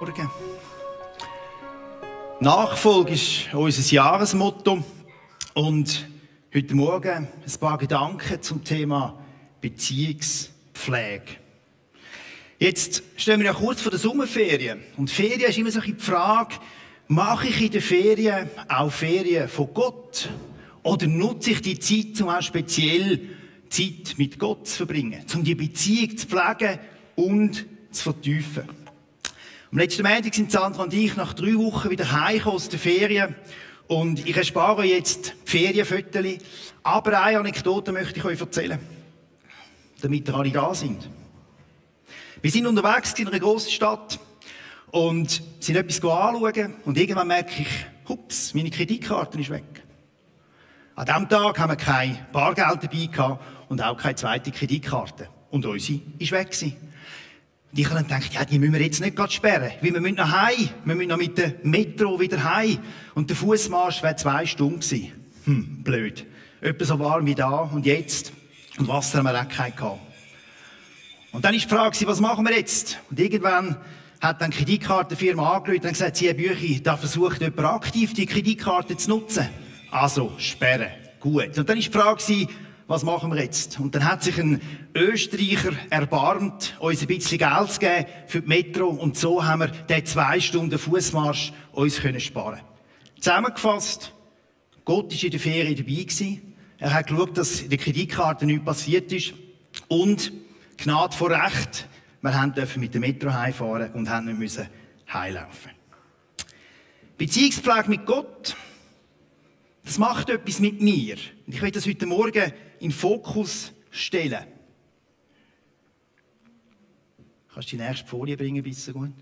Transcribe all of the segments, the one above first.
Morgen. Nachfolge ist unser Jahresmotto. Und heute Morgen ein paar Gedanken zum Thema Beziehungspflege. Jetzt stehen wir ja kurz vor der Sommerferien. Und Ferien ist immer so die Frage, mache ich in den Ferien auch Ferien von Gott? Oder nutze ich die Zeit, um auch speziell Zeit mit Gott zu verbringen, um die Beziehung zu pflegen und zu vertiefen? Am letzten Montag sind Sandra und ich nach drei Wochen wieder heimgekommen aus den Ferien. Und ich erspare euch jetzt die Ferienfotos. Aber eine Anekdote möchte ich euch erzählen. Damit ihr alle da sind. Wir sind unterwegs in einer grossen Stadt. Und sind etwas anschauen. Und irgendwann merke ich, hups, meine Kreditkarte ist weg. An diesem Tag haben wir kein Bargeld dabei gehabt und auch keine zweite Kreditkarte. Und unsere ist weg gewesen. Und ich habe gedacht, ja, die müssen wir jetzt nicht gerade sperren, weil wir müssen noch heim. Wir müssen noch mit dem Metro wieder heim. Und der Fußmarsch wäre zwei Stunden gewesen. Hm, blöd. Etwa so warm wie da und jetzt. Und Wasser haben wir auch keinen gehabt. Und dann ist die Frage, was machen wir jetzt? Und irgendwann hat dann die Kreditkartenfirma angerufen und gesagt, Sie, Büchi, da versucht jemand aktiv die Kreditkarte zu nutzen. Also, sperren. Gut. Und dann ist die Frage, was machen wir jetzt? Und dann hat sich ein Österreicher erbarmt, uns ein bisschen Geld zu geben für die Metro und so haben wir den zwei Stunden Fußmarsch uns können sparen. Zusammengefasst, Gott ist in der Ferien dabei gewesen. Er hat geschaut, dass in der Kreditkarte nichts passiert ist und Gnade vor Recht. Wir dürfen mit der Metro heimfahren und haben nicht müssen heimlaufen. Beziehungspflege mit Gott, das macht etwas mit mir. Und ich will das heute Morgen in den Fokus stellen. Kannst du die nächste Folie bringen, bitte gut?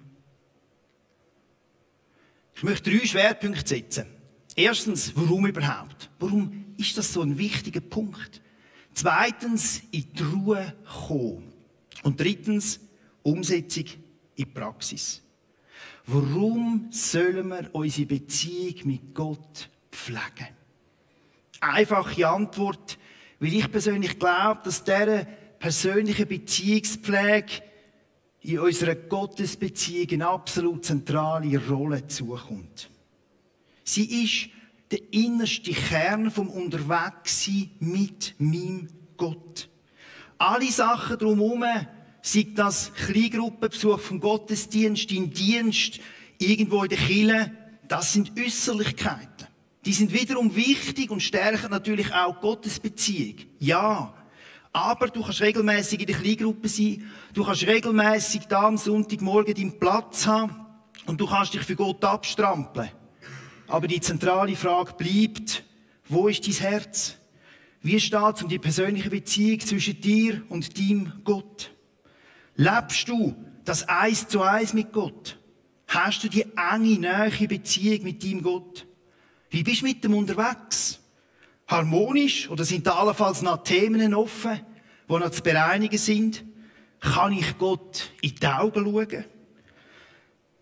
Ich möchte drei Schwerpunkte setzen. Erstens, warum überhaupt? Warum ist das so ein wichtiger Punkt? Zweitens, in die Ruhe kommen. Und drittens, Umsetzung in die Praxis. Warum sollen wir unsere Beziehung mit Gott pflegen? Einfache Antwort, weil ich persönlich glaube, dass diese persönliche Beziehungspflege in unserer Gottesbeziehung eine absolut zentrale Rolle zukommt. Sie ist der innerste Kern vom Unterwegssein mit meinem Gott. Alle Sachen drumherum, sei das Kleingruppenbesuch vom Gottesdienst, im Dienst, irgendwo in der Kirche, das sind Äußerlichkeiten. Die sind wiederum wichtig und stärken natürlich auch Gottes Beziehung. Ja. Aber du kannst regelmäßig in der Kleingruppe sein. Du kannst regelmäßig da am Sonntagmorgen deinen Platz haben. Und du kannst dich für Gott abstrampeln. Aber die zentrale Frage bleibt, wo ist dein Herz? Wie steht es um die persönliche Beziehung zwischen dir und deinem Gott? Lebst du das Eins zu Eins mit Gott? Hast du die enge, nahe Beziehung mit deinem Gott? Wie bist du mit dem unterwegs? Harmonisch? Oder sind da allenfalls noch Themen offen, die noch zu bereinigen sind? Kann ich Gott in die Augen schauen?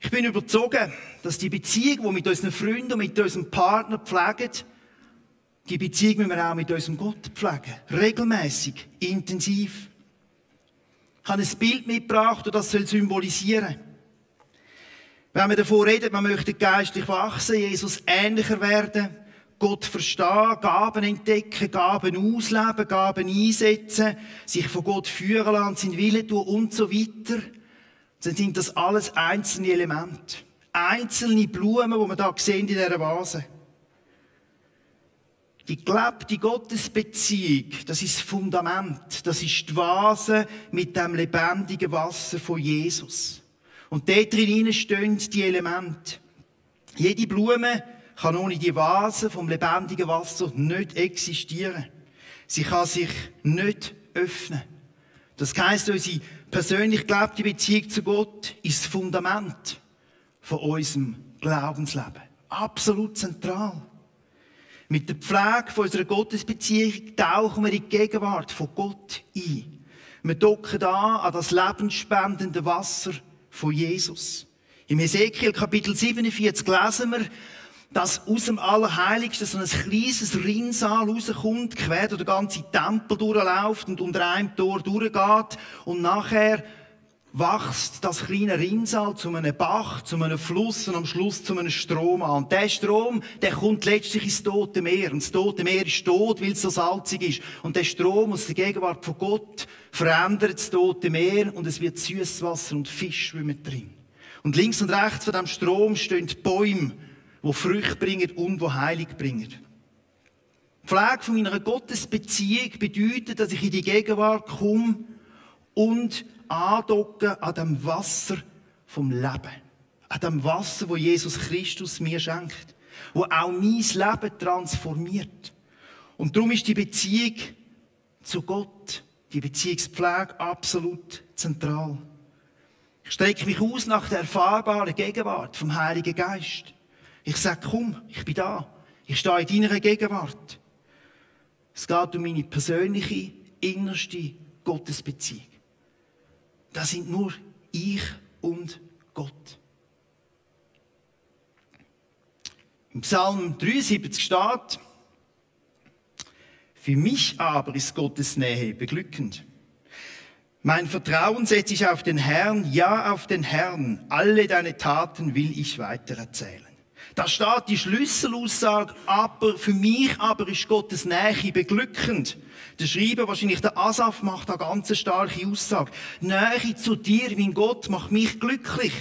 Ich bin überzeugt, dass die Beziehung, die wir mit unseren Freunden und mit unserem Partner pflegen, die Beziehung müssen wir auch mit unserem Gott pflegen. Regelmäßig, intensiv. Ich habe ein Bild mitgebracht, und das soll symbolisieren. Wenn wir davon reden, man möchte geistlich wachsen, Jesus ähnlicher werden, Gott verstehen, Gaben entdecken, Gaben ausleben, Gaben einsetzen, sich von Gott führen lassen, sein Wille tun und so weiter, dann sind das alles einzelne Elemente. Einzelne Blumen, die wir da sehen in dieser Vase. Die gelebte Gottesbeziehung, das ist das Fundament, das ist die Vase mit dem lebendigen Wasser von Jesus. Und dort drin stehen die Elemente. Jede Blume kann ohne die Vase vom lebendigen Wasser nicht existieren. Sie kann sich nicht öffnen. Das heisst, unsere persönlich gelebte Beziehung zu Gott ist das Fundament von unserem Glaubensleben. Absolut zentral. Mit der Pflege unserer Gottesbeziehung tauchen wir in die Gegenwart von Gott ein. Wir docken da an das lebensspendende Wasser von Jesus. Im Ezekiel Kapitel 47 lesen wir, dass aus dem Allerheiligsten so ein kleines Rinnsal rauskommt, quer durch den ganzen Tempel durchläuft und unter einem Tor durchgeht und nachher wächst das kleine Rinnsal zu einem Bach, zu einem Fluss und am Schluss zu einem Strom an. Und der Strom, der kommt letztlich ins Tote Meer. Und das Tote Meer ist tot, weil es so salzig ist. Und der Strom aus der Gegenwart von Gott verändert das Tote Meer und es wird Süßwasser und Fisch schwimmen drin. Und links und rechts von dem Strom stehen Bäume, wo Früchte bringen und wo Heilig bringen. Die Pflege von meiner Gottesbeziehung bedeutet, dass ich in die Gegenwart komme und andocken an dem Wasser vom Leben. An dem Wasser, wo Jesus Christus mir schenkt. Wo auch mein Leben transformiert. Und darum ist die Beziehung zu Gott, die Beziehungspflege absolut zentral. Ich strecke mich aus nach der erfahrbaren Gegenwart vom Heiligen Geist. Ich sage, komm, ich bin da. Ich stehe in deiner Gegenwart. Es geht um meine persönliche, innerste Gottesbeziehung. Das sind nur ich und Gott. Im Psalm 73 steht, für mich aber ist Gottes Nähe beglückend. Mein Vertrauen setze ich auf den Herrn, ja auf den Herrn. Alle deine Taten will ich weitererzählen. Da steht die Schlüsselaussage, aber für mich aber ist Gottes Nähe beglückend. Der Schreiber, wahrscheinlich der Asaf, macht da ganz eine starke Aussage. Nähe zu dir, mein Gott, macht mich glücklich.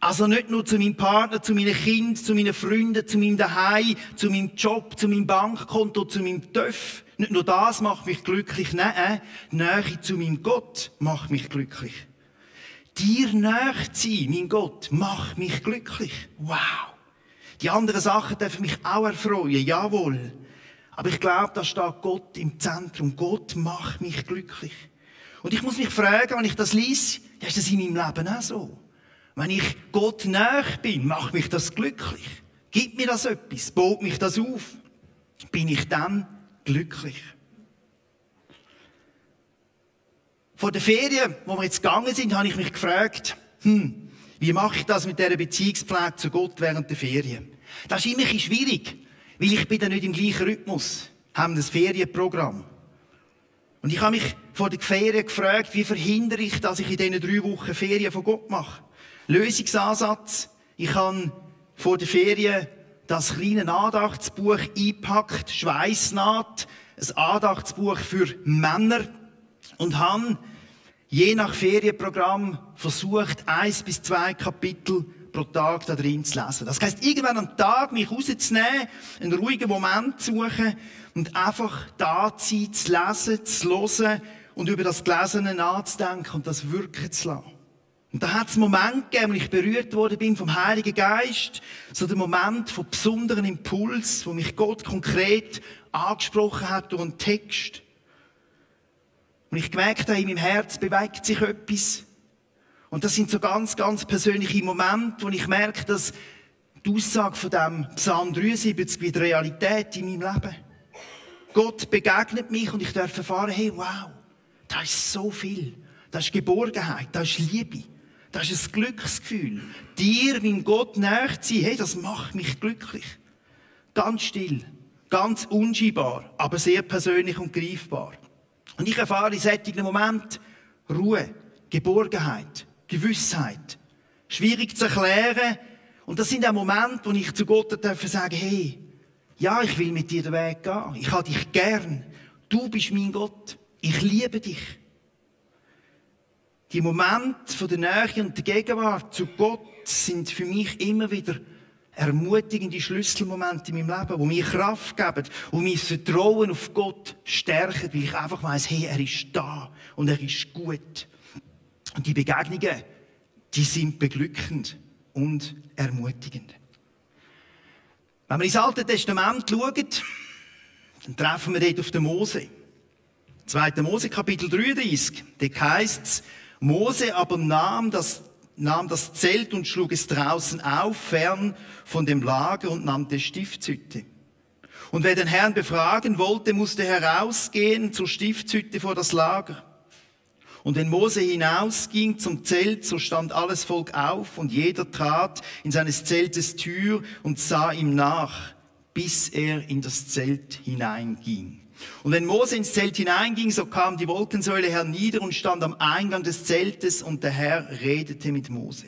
Also nicht nur zu meinem Partner, zu meinen Kindern, zu meinen Freunden, zu meinem Daheim, zu meinem Job, zu meinem Bankkonto, zu meinem Töff. Nicht nur das macht mich glücklich, nein, Nähe zu meinem Gott macht mich glücklich. Dir näher zu sein, mein Gott, macht mich glücklich. Wow. Die anderen Sachen dürfen mich auch erfreuen, jawohl. Aber ich glaube, da steht Gott im Zentrum. Gott macht mich glücklich. Und ich muss mich fragen, wenn ich das lese, ist das in meinem Leben auch so? Wenn ich Gott näher bin, macht mich das glücklich. Gibt mir das etwas? Baut mich das auf? Bin ich dann glücklich? Vor der Ferien, wo wir jetzt gegangen sind, habe ich mich gefragt, hm, wie mache ich das mit dieser Beziehungspflege zu Gott während der Ferien? Das ist immer schwierig, weil ich bin dann nicht im gleichen Rhythmus. Haben ein Ferienprogramm. Und ich habe mich vor der Ferien gefragt, wie verhindere ich, dass ich in diesen drei Wochen Ferien von Gott mache? Lösungsansatz. Ich habe vor der Ferien das kleine Andachtsbuch eingepackt, Schweißnaht, ein Andachtsbuch für Männer und habe je nach Ferienprogramm versucht, eins bis zwei Kapitel pro Tag da drin zu lesen. Das heisst, irgendwann am Tag mich rauszunehmen, einen ruhigen Moment zu suchen und einfach da zu sein, zu lesen, zu hören und über das Gelesene nachzudenken und das wirken zu lassen. Und da hat es Moment gegeben, wo ich berührt worden bin vom Heiligen Geist. So der Moment von besonderen Impuls, wo mich Gott konkret angesprochen hat durch einen Text. Und ich gemerkt habe, in meinem Herz bewegt sich etwas. Und das sind so ganz, ganz persönliche Momente, wo ich merke, dass die Aussage von dem Psalm 73 wieder Realität in meinem Leben. Gott begegnet mich und ich darf erfahren, hey, wow, da ist so viel. Da ist Geborgenheit, da ist Liebe, da ist ein Glücksgefühl. Dir, mein Gott, näher zu sein, hey, das macht mich glücklich. Ganz still, ganz unscheinbar, aber sehr persönlich und greifbar. Und ich erfahre in solchen Momenten Ruhe, Geborgenheit, Gewissheit. Schwierig zu erklären. Und das sind auch Momente, wo ich zu Gott darf sagen, hey, ja, ich will mit dir den Weg gehen. Ich habe dich gern. Du bist mein Gott. Ich liebe dich. Die Momente von der Nähe und der Gegenwart zu Gott sind für mich immer wieder ermutigende Schlüsselmomente in meinem Leben, wo mir Kraft geben, wo mein Vertrauen auf Gott stärken, weil ich einfach weiß, hey, er ist da und er ist gut. Und die Begegnungen, die sind beglückend und ermutigend. Wenn wir ins Alte Testament schauen, dann treffen wir dort auf den Mose. 2. Mose, Kapitel 33. Dort heisst es, Mose aber nahm das nahm das Zelt und schlug es draußen auf, fern von dem Lager und nannte Stiftshütte. Und wer den Herrn befragen wollte, musste herausgehen zur Stiftshütte vor das Lager. Und wenn Mose hinausging zum Zelt, so stand alles Volk auf und jeder trat in seines Zeltes Tür und sah ihm nach, bis er in das Zelt hineinging. Und wenn Mose ins Zelt hineinging, so kam die Wolkensäule hernieder und stand am Eingang des Zeltes und der Herr redete mit Mose.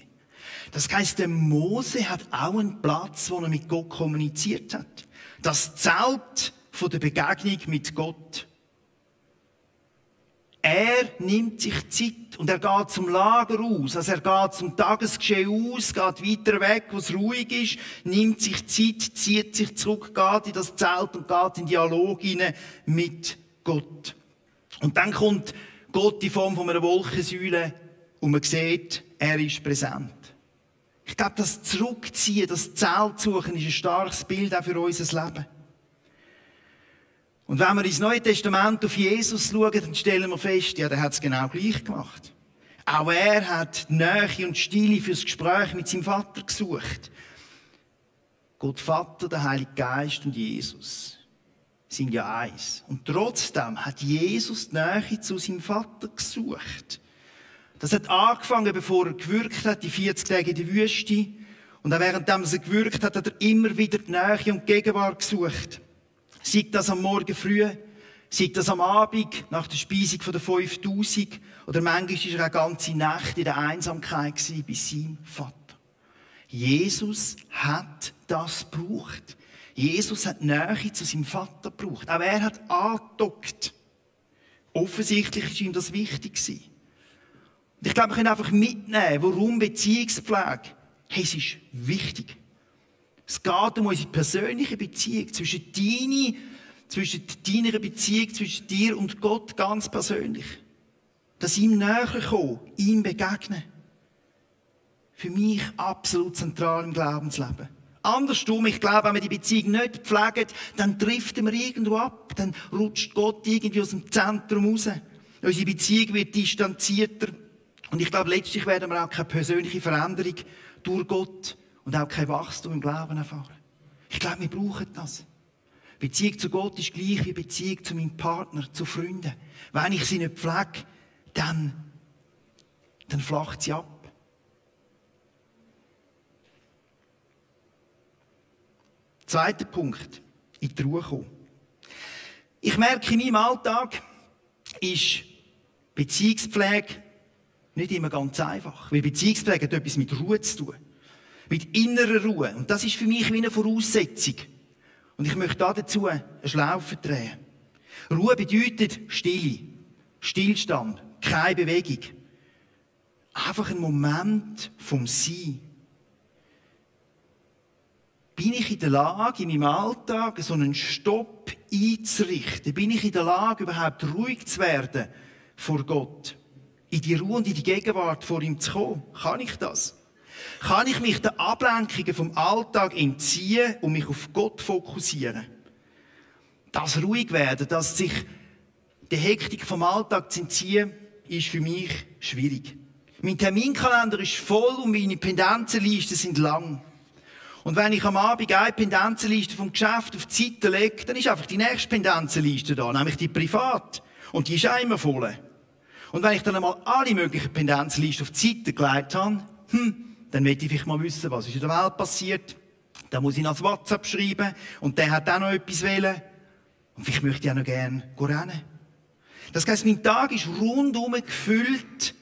Das heißt, der Mose hat auch einen Platz, wo er mit Gott kommuniziert hat. Das Zelt von der Begegnung mit Gott. Er nimmt sich Zeit und er geht zum Lager aus, also er geht zum Tagesgeschehen aus, geht weiter weg, wo es ruhig ist, nimmt sich Zeit, zieht sich zurück, geht in das Zelt und geht in Dialog hinein mit Gott. Und dann kommt Gott in Form von einer Wolkensäule und man sieht, er ist präsent. Ich glaube, das Zurückziehen, das Zelt suchen, ist ein starkes Bild auch für unser Leben. Und wenn wir ins Neue Testament auf Jesus schauen, dann stellen wir fest, ja, der hat es genau gleich gemacht. Auch er hat Nähe und Stille fürs Gespräch mit seinem Vater gesucht. Gott Vater, der Heilige Geist und Jesus sind ja eins. Und trotzdem hat Jesus die Nähe zu seinem Vater gesucht. Das hat angefangen, bevor er gewirkt hat, die 40 Tage in der Wüste. Und auch während er gewirkt hat, hat er immer wieder die Nähe und die Gegenwart gesucht. Sei das am Morgen früh, sei das am Abend nach der Speisung der 5000 oder manchmal war er eine ganze Nacht in der Einsamkeit bei seinem Vater. Jesus hat das gebraucht. Jesus hat Nähe zu seinem Vater gebraucht. Auch er hat angedockt. Offensichtlich ist ihm das wichtig. Und ich glaube, wir können einfach mitnehmen, warum Beziehungspflege. Hey, es ist wichtig. Es geht um unsere persönliche Beziehung zwischen deiner, zwischen deiner Beziehung zwischen dir und Gott ganz persönlich. Dass ihm näher kommen, ihm begegnen. Für mich absolut zentral im Glaubensleben. Andersrum, ich glaube, wenn wir die Beziehung nicht pflegen, dann driften wir irgendwo ab. Dann rutscht Gott irgendwie aus dem Zentrum raus. Unsere Beziehung wird distanzierter. Und ich glaube, letztlich werden wir auch keine persönliche Veränderung durch Gott und auch kein Wachstum im Glauben erfahren. Ich glaube, wir brauchen das. Beziehung zu Gott ist gleich wie Beziehung zu meinem Partner, zu Freunden. Wenn ich sie nicht pflege, dann, dann flacht sie ab. Zweiter Punkt, in die Ruhe kommen. Ich merke, in meinem Alltag ist Beziehungspflege nicht immer ganz einfach. Weil Beziehungspflege hat etwas mit Ruhe zu tun. Mit innerer Ruhe. Und das ist für mich wie eine Voraussetzung. Und ich möchte dazu eine Schlaufe drehen. Ruhe bedeutet Stille. Stillstand. Keine Bewegung. Einfach ein Moment vom Sein. Bin ich in der Lage, in meinem Alltag so einen Stopp einzurichten? Bin ich in der Lage, überhaupt ruhig zu werden vor Gott? In die Ruhe und in die Gegenwart vor ihm zu kommen? Kann ich das? Kann ich mich den Ablenkungen vom Alltag entziehen und mich auf Gott fokussieren? Das ruhig werden, das sich der Hektik vom Alltag zu entziehen, ist für mich schwierig. Mein Terminkalender ist voll und meine Pendenzenlisten sind lang. Und wenn ich am Abend eine Pendenzenliste vom Geschäft auf die Seite lege, dann ist einfach die nächste Pendenzenliste da, nämlich die privat. Und die ist auch immer voll. Und wenn ich dann einmal alle möglichen Pendenzenlisten auf die Seite gelegt habe, hm, dann möchte ich vielleicht mal wissen, was ist in der Welt passiert. Da muss ich noch das WhatsApp schreiben und der hat auch noch etwas wählen. Und vielleicht möchte ich auch noch gerne rennen. Das heisst, mein Tag ist rundum gefüllt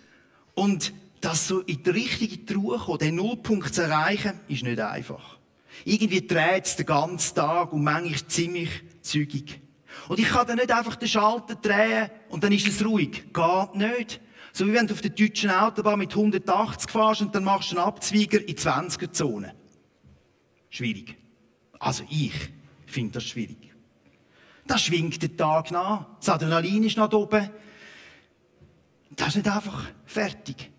und das so in die richtige Ruhe kommen, den Nullpunkt zu erreichen, ist nicht einfach. Irgendwie dreht es den ganzen Tag und manchmal ziemlich zügig. Und ich kann dann nicht einfach den Schalter drehen und dann ist es ruhig. Geht nicht. So wie wenn du auf der deutschen Autobahn mit 180 fährst und dann machst du einen Abzweiger in 20er-Zone. Schwierig. Also ich finde das schwierig. Da schwingt der Tag nach, das Adrenalin ist nach oben. Das ist nicht einfach fertig.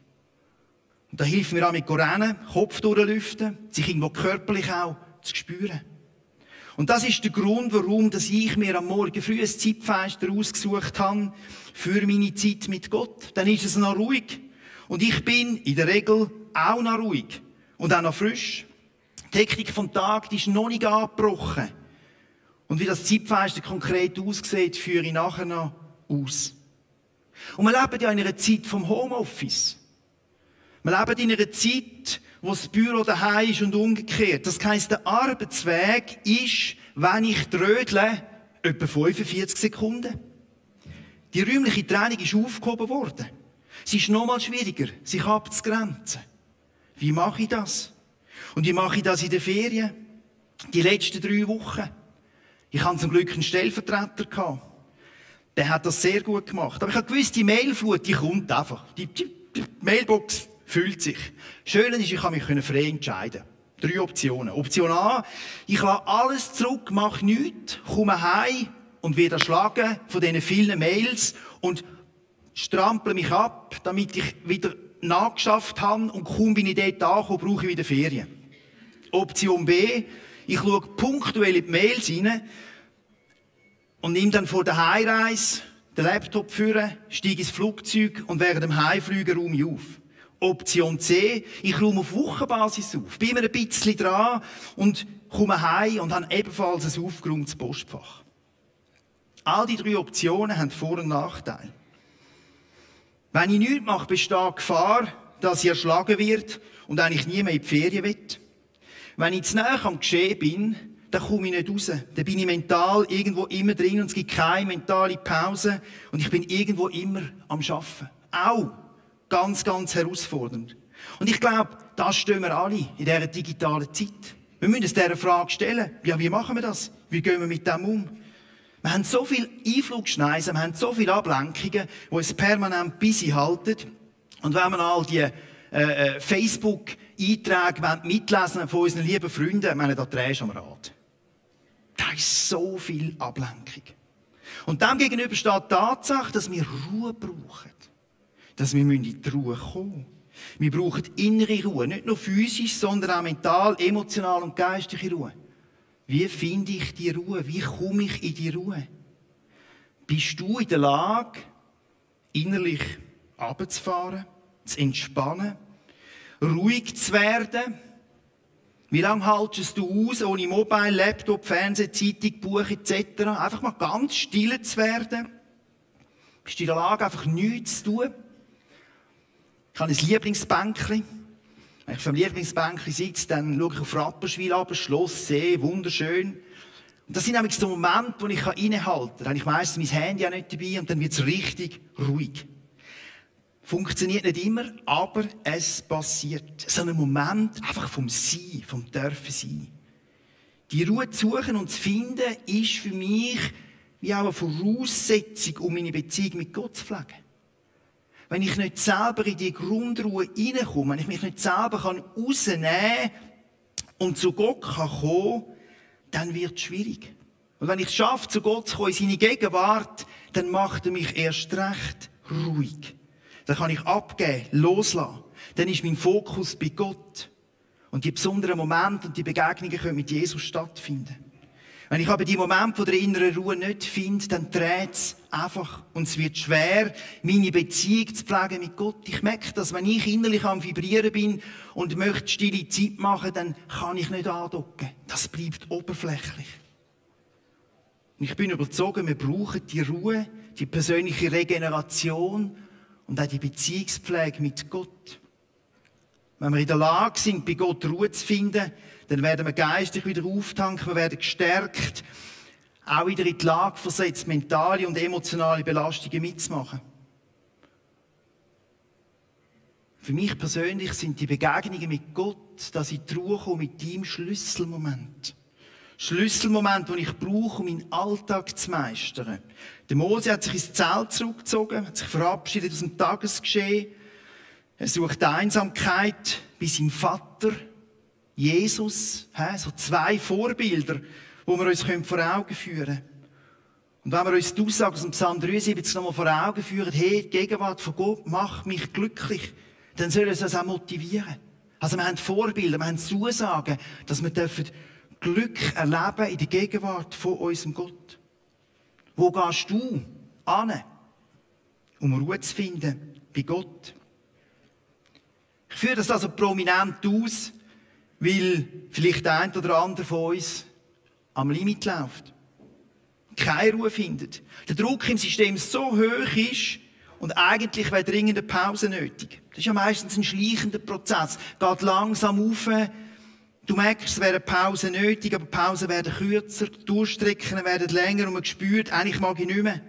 Und da hilft mir auch mit Rennen, Kopf durchlüften, sich irgendwo körperlich auch zu spüren. Und das ist der Grund, warum dass ich mir am Morgen früh ein Zeitfenster ausgesucht habe für meine Zeit mit Gott. Dann ist es noch ruhig. Und ich bin in der Regel auch noch ruhig. Und auch noch frisch. Die Hektik vom Tag, die ist noch nicht angebrochen. Und wie das Zeitfenster konkret aussieht, führe ich nachher noch aus. Und wir leben ja in einer Zeit vom Homeoffice. Wir leben in einer Zeit, wo das Büro daheim ist und umgekehrt. Das heisst, der Arbeitsweg ist, wenn ich trödle, etwa 45 Sekunden. Die räumliche Trennung ist aufgehoben worden. Es ist nochmal schwieriger, sich abzugrenzen. Wie mache ich das? Und wie mache ich das in den Ferien? Die letzten drei Wochen. Ich hatte zum Glück einen Stellvertreter. Gehabt. Der hat das sehr gut gemacht. Aber ich habe gewusst, die Mailflut, die kommt einfach. Die, die, die Mailbox füllt sich. Schön ist, ich kann mich frei entscheiden. Drei Optionen. Option A, ich lasse alles zurück, mache nichts, komme heim und werde erschlagen von diesen vielen Mails und strample mich ab, damit ich wieder nachgeschafft habe und kaum bin ich dort angekommen, brauche ich wieder Ferien. Option B, ich schaue punktuell in die Mails rein und nehme dann vor der Heimreise den Laptop führen, steige ins Flugzeug und während dem Heimflügen räume ich auf. Option C, ich räume auf Wochenbasis auf, bin mir ein bisschen dran und komme heim und habe ebenfalls ein aufgeräumtes Postfach. All die drei Optionen haben Vor- und Nachteile. Wenn ich nichts mache, besteht die Gefahr, dass ich erschlagen wird und eigentlich nie mehr in die Ferien will. Wenn ich zu näher am Geschehen bin, dann komme ich nicht raus. Dann bin ich mental irgendwo immer drin und es gibt keine mentale Pause und ich bin irgendwo immer am Schaffen. Auch ganz, ganz herausfordernd. Und ich glaube, das stehen wir alle in dieser digitalen Zeit. Wir müssen uns dieser Frage stellen, ja, wie machen wir das? Wie gehen wir mit dem um? Wir haben so viele Einflugschneisen, wir haben so viele Ablenkungen, die uns permanent busy halten. Und wenn wir all die äh, äh, Facebook-Einträge mitlesen von unseren lieben Freunden, ich meine, da drehst du am Rad. Da ist so viel Ablenkung. Und dem gegenüber steht die Tatsache, dass wir Ruhe brauchen. Dass wir in die Ruhe kommen Wir brauchen innere Ruhe. Nicht nur physisch, sondern auch mental, emotional und geistige Ruhe. Wie finde ich die Ruhe? Wie komme ich in die Ruhe? Bist du in der Lage, innerlich abzufahren, zu entspannen, ruhig zu werden? Wie lange haltest du aus, ohne Mobile, Laptop, Fernseh, Zeitung, Buch etc.? Einfach mal ganz still zu werden? Bist du in der Lage, einfach nichts zu tun? Ich habe ein Lieblingsbänkchen. Wenn ich vom Lieblingsbänkchen sitze, dann schaue ich auf Rapperswil ab, Schloss, See, wunderschön. Und das sind nämlich so Momente, wo ich innehalten kann. Dann habe ich meistens mein Handy auch nicht dabei und dann wird es richtig ruhig. Funktioniert nicht immer, aber es passiert. So ein Moment einfach vom Sein, vom Dürfen sein. Die Ruhe zu suchen und zu finden, ist für mich wie auch eine Voraussetzung, um meine Beziehung mit Gott zu pflegen wenn ich nicht selber in die Grundruhe hineinkomme, wenn ich mich nicht selber kann rausnehmen und zu Gott kann kommen, dann wird es schwierig. Und wenn ich es schaffe, zu Gott zu kommen, in seine Gegenwart, dann macht er mich erst recht ruhig. Dann kann ich abgeben, loslassen. Dann ist mein Fokus bei Gott. Und die besonderen Momente und die Begegnungen können mit Jesus stattfinden. Wenn ich aber die Momente der inneren Ruhe nicht finde, dann dreht es einfach. Und es wird schwer, meine Beziehung zu pflegen mit Gott. Ich merke dass wenn ich innerlich am Vibrieren bin und möchte stille Zeit machen, dann kann ich nicht andocken. Das bleibt oberflächlich. Und ich bin überzeugt, wir brauchen die Ruhe, die persönliche Regeneration und auch die Beziehungspflege mit Gott. Wenn wir in der Lage sind, bei Gott Ruhe zu finden, dann werden wir geistig wieder auftanken, wir werden gestärkt, auch wieder in die Lage versetzt, mentale und emotionale Belastungen mitzumachen. Für mich persönlich sind die Begegnungen mit Gott, dass ich die Ruhe komme, mit ihm Schlüsselmoment. Schlüsselmoment, den ich brauche, um meinen Alltag zu meistern. Der Mose hat sich ins Zelt zurückgezogen, hat sich verabschiedet aus dem Tagesgeschehen. Er sucht Einsamkeit bei seinem Vater. Jesus, so zwei Vorbilder, wo wir uns vor Augen führen können. Und wenn wir uns die Aussage aus dem Psalm 73 nochmal vor Augen führen, hey, die Gegenwart von Gott macht mich glücklich, dann soll es uns auch motivieren. Also wir haben Vorbilder, wir haben Zusagen, dass wir dürfen Glück erleben in der Gegenwart von unserem Gott. Wo gehst du an, um Ruhe zu finden bei Gott? Ich führe das also prominent aus, weil vielleicht der ein oder andere von uns am Limit läuft. Keine Ruhe findet. Der Druck im System so hoch ist und eigentlich wäre dringend eine Pause nötig. Das ist ja meistens ein schleichender Prozess. Geht langsam auf Du merkst, es wäre Pause nötig, aber Pausen werden kürzer, die Durchstrecken werden länger und man spürt, eigentlich mag ich nicht mehr.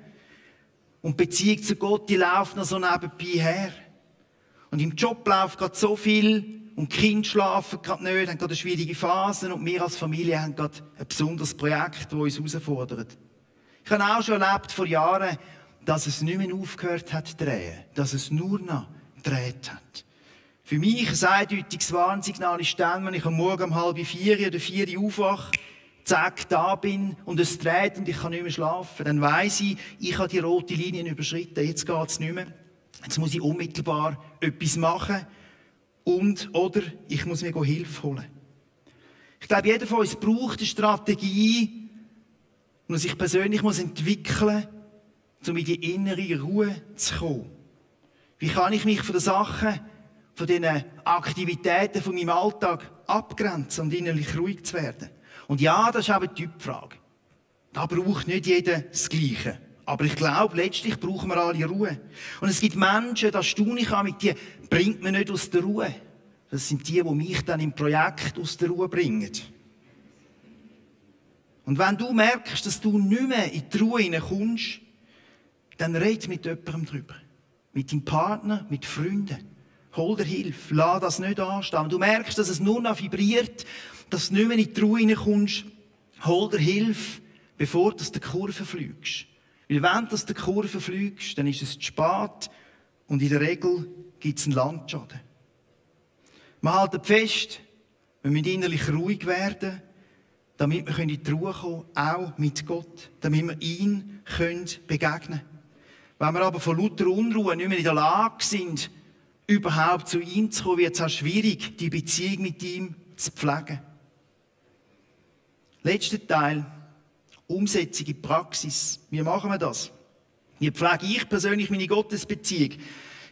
Und die Beziehung zu Gott, die läuft noch so nebenbei her. Und im Job läuft gerade so viel und die Kinder schlafen gerade nicht, haben gerade schwierige Phasen und wir als Familie haben gerade ein besonderes Projekt, das uns herausfordert. Ich habe auch schon erlebt vor Jahren, dass es nicht mehr aufgehört hat zu drehen, dass es nur noch gedreht hat. Für mich ein eindeutiges Warnsignal ist dann, wenn ich am Morgen um halb vier oder vier aufwache, zack, da bin und es dreht und ich kann nicht mehr schlafen. Dann weiss ich, ich habe die rote Linie überschritten, jetzt geht's nicht mehr. Jetzt muss ich unmittelbar etwas machen und, oder ich muss mir Hilfe holen. Ich glaube, jeder von uns braucht eine Strategie, die sich persönlich entwickeln muss, um in die innere Ruhe zu kommen. Wie kann ich mich von den Sachen von diesen Aktivitäten von meinem Alltag abgrenzen und innerlich ruhig zu werden. Und ja, das ist auch eine Typfrage. Da braucht nicht jeder das Gleiche. Aber ich glaube, letztlich brauchen wir alle Ruhe. Und es gibt Menschen, das staune ich an, mit die bringt man nicht aus der Ruhe. Das sind die, die mich dann im Projekt aus der Ruhe bringen. Und wenn du merkst, dass du nicht mehr in die Ruhe hineinkommst, dann red mit jemandem drüber. Mit deinem Partner, mit Freunden. Hol dir Hilfe. Lass das nicht anstehen. Du merkst, dass es nur noch vibriert, dass du nicht mehr in die Ruhe hineinkommst. Hol dir Hilfe, bevor du der Kurve fliegst. Weil wenn du der Kurve fliegst, dann ist es zu spät und in der Regel gibt es einen Landschaden. Wir halten fest, wir müssen innerlich ruhig werden, damit wir in die Ruhe kommen können, auch mit Gott, damit wir ihn begegnen können. Wenn wir aber von lauter Unruhe nicht mehr in der Lage sind, überhaupt zu ihm zu kommen, wird es auch schwierig, die Beziehung mit ihm zu pflegen. Letzter Teil, Umsetzung in Praxis. Wie machen wir das? Wie pflege ich persönlich meine Gottesbeziehung?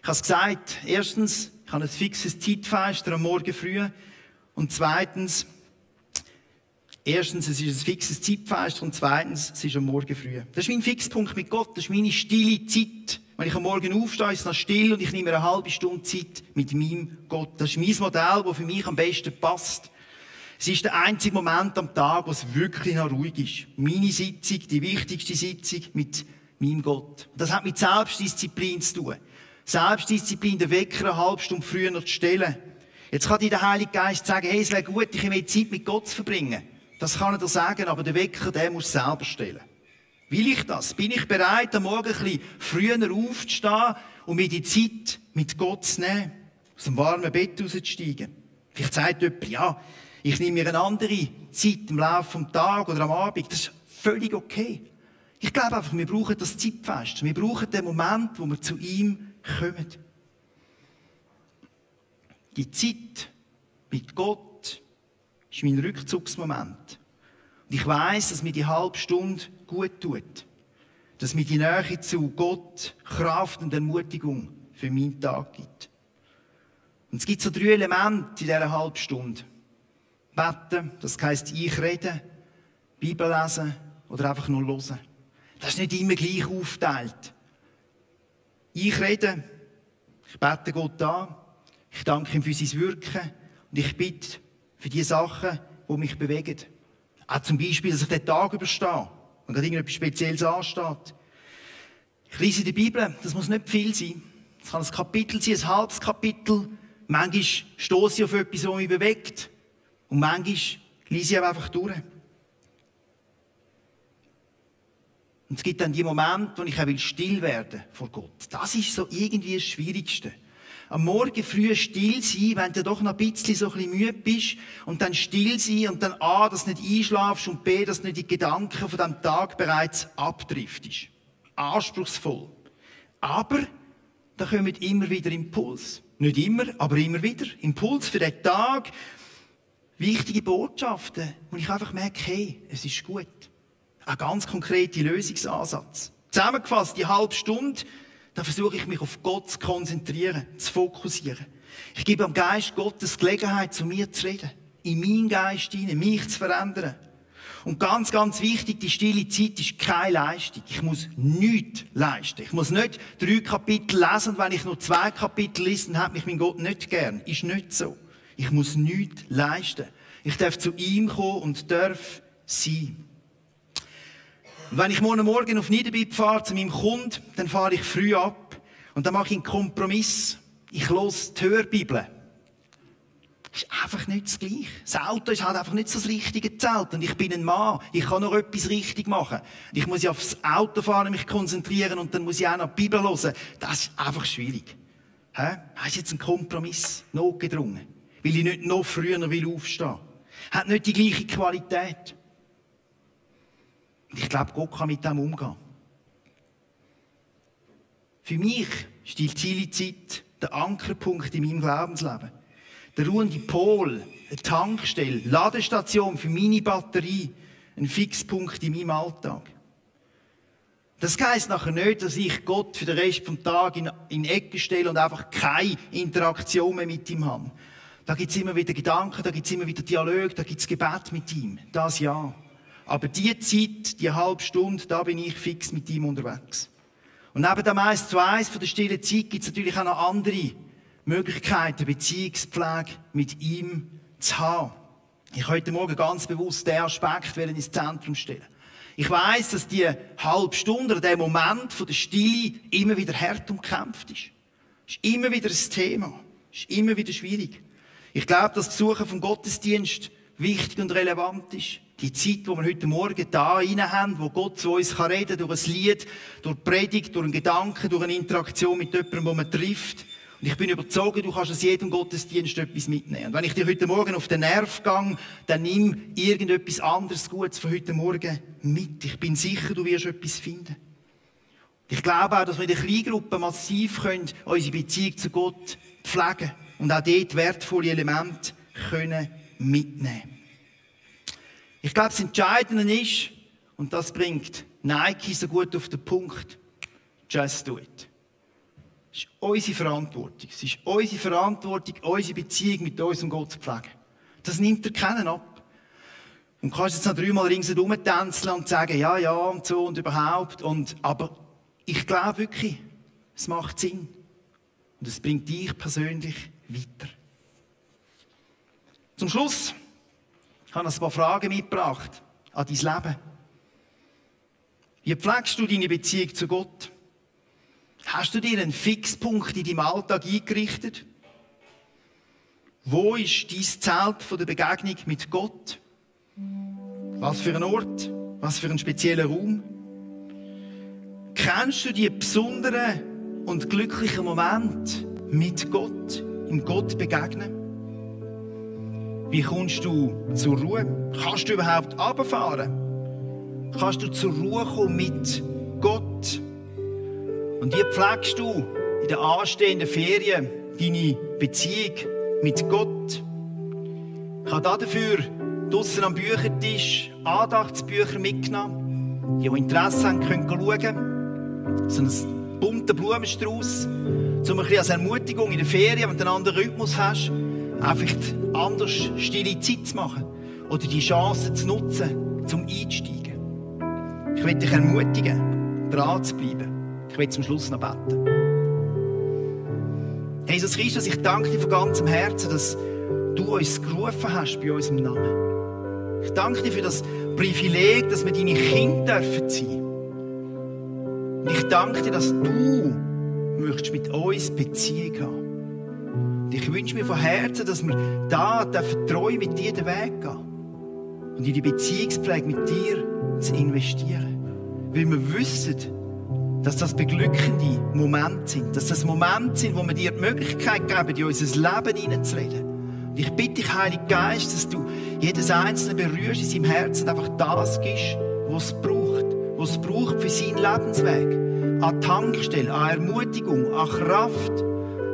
Ich habe es gesagt, erstens, ich habe ein fixes Zeitfenster am Morgen früh und zweitens, erstens, es ist ein fixes Zeitfenster und zweitens, es ist am Morgen früh. Das ist mein Fixpunkt mit Gott, das ist meine stille Zeit. Wenn ich am Morgen aufstehe, ist es noch still und ich nehme eine halbe Stunde Zeit mit meinem Gott. Das ist mein Modell, das für mich am besten passt. Es ist der einzige Moment am Tag, wo es wirklich noch ruhig ist. Meine Sitzung, die wichtigste Sitzung mit meinem Gott. Das hat mit Selbstdisziplin zu tun. Selbstdisziplin, den Wecker eine halbe Stunde früher zu stellen. Jetzt kann dir der Heilige Geist sagen, hey, es wäre gut, ich mehr Zeit mit Gott zu verbringen. Das kann er dir sagen, aber den Wecker, den musst du selber stellen. Will ich das? Bin ich bereit, am Morgen ein bisschen früher aufzustehen und mir die Zeit mit Gott zu nehmen? Aus dem warmen Bett rauszusteigen? Vielleicht sagt jemand, ja, ich nehme mir eine andere Zeit im Laufe des Tages oder am Abend. Das ist völlig okay. Ich glaube einfach, wir brauchen das Zeitfest. Wir brauchen den Moment, wo wir zu ihm kommen. Die Zeit mit Gott ist mein Rückzugsmoment. Und ich weiß, dass mir die halbe Stunde gut tut. Dass mir die Nähe zu Gott Kraft und Ermutigung für meinen Tag gibt. Und es gibt so drei Elemente in dieser halben Stunde. Beten, das heisst ich reden, Bibel lesen oder einfach nur hören. Das ist nicht immer gleich aufteilt. Ich rede, ich bete Gott an, ich danke ihm für sein Wirken und ich bitte für die Sachen, die mich bewegen. Auch zum Beispiel, dass ich den Tag überstehe und gerade irgendetwas Spezielles ansteht. Ich lese der Bibel, das muss nicht viel sein. Es kann ein Kapitel sein, ein halbes Kapitel. Manchmal stoße ich auf etwas, das mich bewegt. Und manchmal lese ich einfach durch. Und es gibt dann die Momente, wo ich auch still werden vor Gott. Das ist so irgendwie das Schwierigste am Morgen früh still sein, wenn du doch noch ein bisschen so ein bisschen müde bist und dann still sein und dann A, dass du nicht einschlafst und B, dass du nicht die Gedanken von diesem Tag bereits abdriftest. Anspruchsvoll. Aber da kommen immer wieder Impuls. Nicht immer, aber immer wieder. Impuls für den Tag. Wichtige Botschaften, wo ich einfach merke, hey, es ist gut. Ein ganz konkreter Lösungsansatz. Zusammengefasst, die halbe Stunde, da versuche ich mich auf Gott zu konzentrieren, zu fokussieren. Ich gebe am Geist Gottes Gelegenheit, zu mir zu reden. In meinen Geist hinein, mich zu verändern. Und ganz, ganz wichtig, die stille Zeit ist keine Leistung. Ich muss nichts leisten. Ich muss nicht drei Kapitel lesen wenn ich nur zwei Kapitel lese, dann hat mich mein Gott nicht gern. Ist nicht so. Ich muss nichts leisten. Ich darf zu ihm kommen und darf sein. Und wenn ich morgen Morgen auf Niederbiet fahre zu meinem Kunden, dann fahre ich früh ab und dann mache ich einen Kompromiss. Ich los die Hörbibel. Das ist einfach nicht das Gleiche. Das Auto ist halt einfach nicht so das richtige Zelt. Und ich bin ein Mann. Ich kann noch etwas richtig machen. Ich muss ja aufs Autofahren mich konzentrieren und dann muss ich auch noch die Bibel hören. Das ist einfach schwierig. Hä? Das ist jetzt ein Kompromiss. Notgedrungen. Weil ich nicht noch früher will aufstehen. Hat nicht die gleiche Qualität. Und ich glaube, Gott kann mit dem umgehen. Für mich ist die Zielzeit der Ankerpunkt in meinem Glaubensleben. Der ruhende Pol, eine Tankstelle, Ladestation für meine Batterie, ein Fixpunkt in meinem Alltag. Das heisst nachher nicht, dass ich Gott für den Rest des Tages in, in Ecke stelle und einfach keine Interaktion mehr mit ihm habe. Da gibt's immer wieder Gedanken, da gibt's immer wieder Dialog, da gibt's Gebet mit ihm. Das ja. Aber die Zeit, die halbe Stunde, da bin ich fix mit ihm unterwegs. Und neben dem 1 zu 1 von der stillen Zeit gibt's natürlich auch noch andere Möglichkeiten, Beziehungspflege mit ihm zu haben. Ich heute Morgen ganz bewusst den Aspekt ins Zentrum stellen. Ich weiß, dass die halbe Stunde, der Moment von der Stille immer wieder hart umkämpft ist. Ist immer wieder ein Thema. Ist immer wieder schwierig. Ich glaube, dass das Besuchen vom Gottesdienst wichtig und relevant ist. Die Zeit, die wir heute Morgen da rein haben, wo Gott zu uns kann reden durch ein Lied, durch Predigt, durch einen Gedanken, durch eine Interaktion mit jemandem, den man trifft. Und ich bin überzeugt, du kannst aus jedem Gottesdienst etwas mitnehmen. Und wenn ich dir heute Morgen auf den Nerv gehe, dann nimm irgendetwas anderes Gutes von heute Morgen mit. Ich bin sicher, du wirst etwas finden. Ich glaube auch, dass wir in der Kleingruppe massiv können unsere Beziehung zu Gott pflegen und auch dort wertvolle Elemente können mitnehmen. Ich glaube, das Entscheidende ist, und das bringt Nike so gut auf den Punkt, just do it. Es ist unsere Verantwortung. Es ist unsere Verantwortung, unsere Beziehung mit unserem Gott zu pflegen. Das nimmt er keinen ab. Und kannst jetzt noch dreimal ringsherum tänzeln und sagen, ja, ja, und so und überhaupt. Und, aber ich glaube wirklich, es macht Sinn. Und es bringt dich persönlich weiter. Zum Schluss habe ich ein paar Fragen mitgebracht an dein Leben. Wie pflegst du deine Beziehung zu Gott? Hast du dir einen Fixpunkt in deinem Alltag eingerichtet? Wo ist dein Zelt von der Begegnung mit Gott? Was für ein Ort? Was für ein spezieller Raum? Kennst du die besonderen und glücklichen Momente mit Gott, im Gott begegnen? Wie kommst du zur Ruhe? Kannst du überhaupt runterfahren? Kannst du zur Ruhe kommen mit Gott? Und wie pflegst du in den anstehenden Ferien deine Beziehung mit Gott? Ich habe dafür draussen am Büchertisch Andachtsbücher mitgenommen. Die, die Interesse haben, können schauen. So ein bunter Blumenstrauß, um ein bisschen als Ermutigung in den Ferien, wenn du einen anderen Rhythmus hast, einfach anders stille Zeit zu machen. Oder die Chance zu nutzen, zum Einsteigen. Ich möchte dich ermutigen, dran zu bleiben. Ich will zum Schluss noch beten. Jesus Christus, ich danke dir von ganzem Herzen, dass du uns gerufen hast bei unserem Namen. Ich danke dir für das Privileg, dass wir deine Kinder dürfen sein. Und ich danke dir, dass du möchtest mit uns Beziehung haben. Und ich wünsche mir von Herzen, dass wir da treu mit dir den Weg gehen. Und in die Beziehungspflege mit dir zu investieren. Weil wir wissen, dass das beglückende Momente sind. Dass das Momente sind, wo wir dir die Möglichkeit geben, in unser Leben hineinzureden. Und ich bitte dich, Heiliger Geist, dass du jedes Einzelne berührst in seinem Herzen einfach das gibst, was es braucht. Was es braucht für seinen Lebensweg. An Tankstelle, an Ermutigung, an Kraft.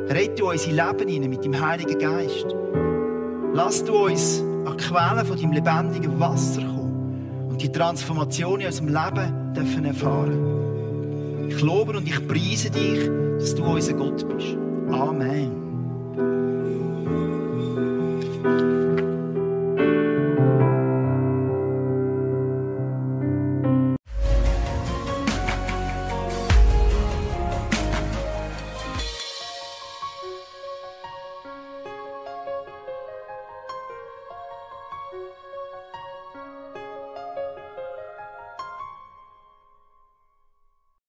Rette unser Leben hinein mit dem Heiligen Geist. Lass du uns an die Quellen von deinem lebendigen Wasser kommen und die Transformation in unserem Leben dürfen erfahren. Ich lobe und ich preise dich, dass du unser Gott bist. Amen.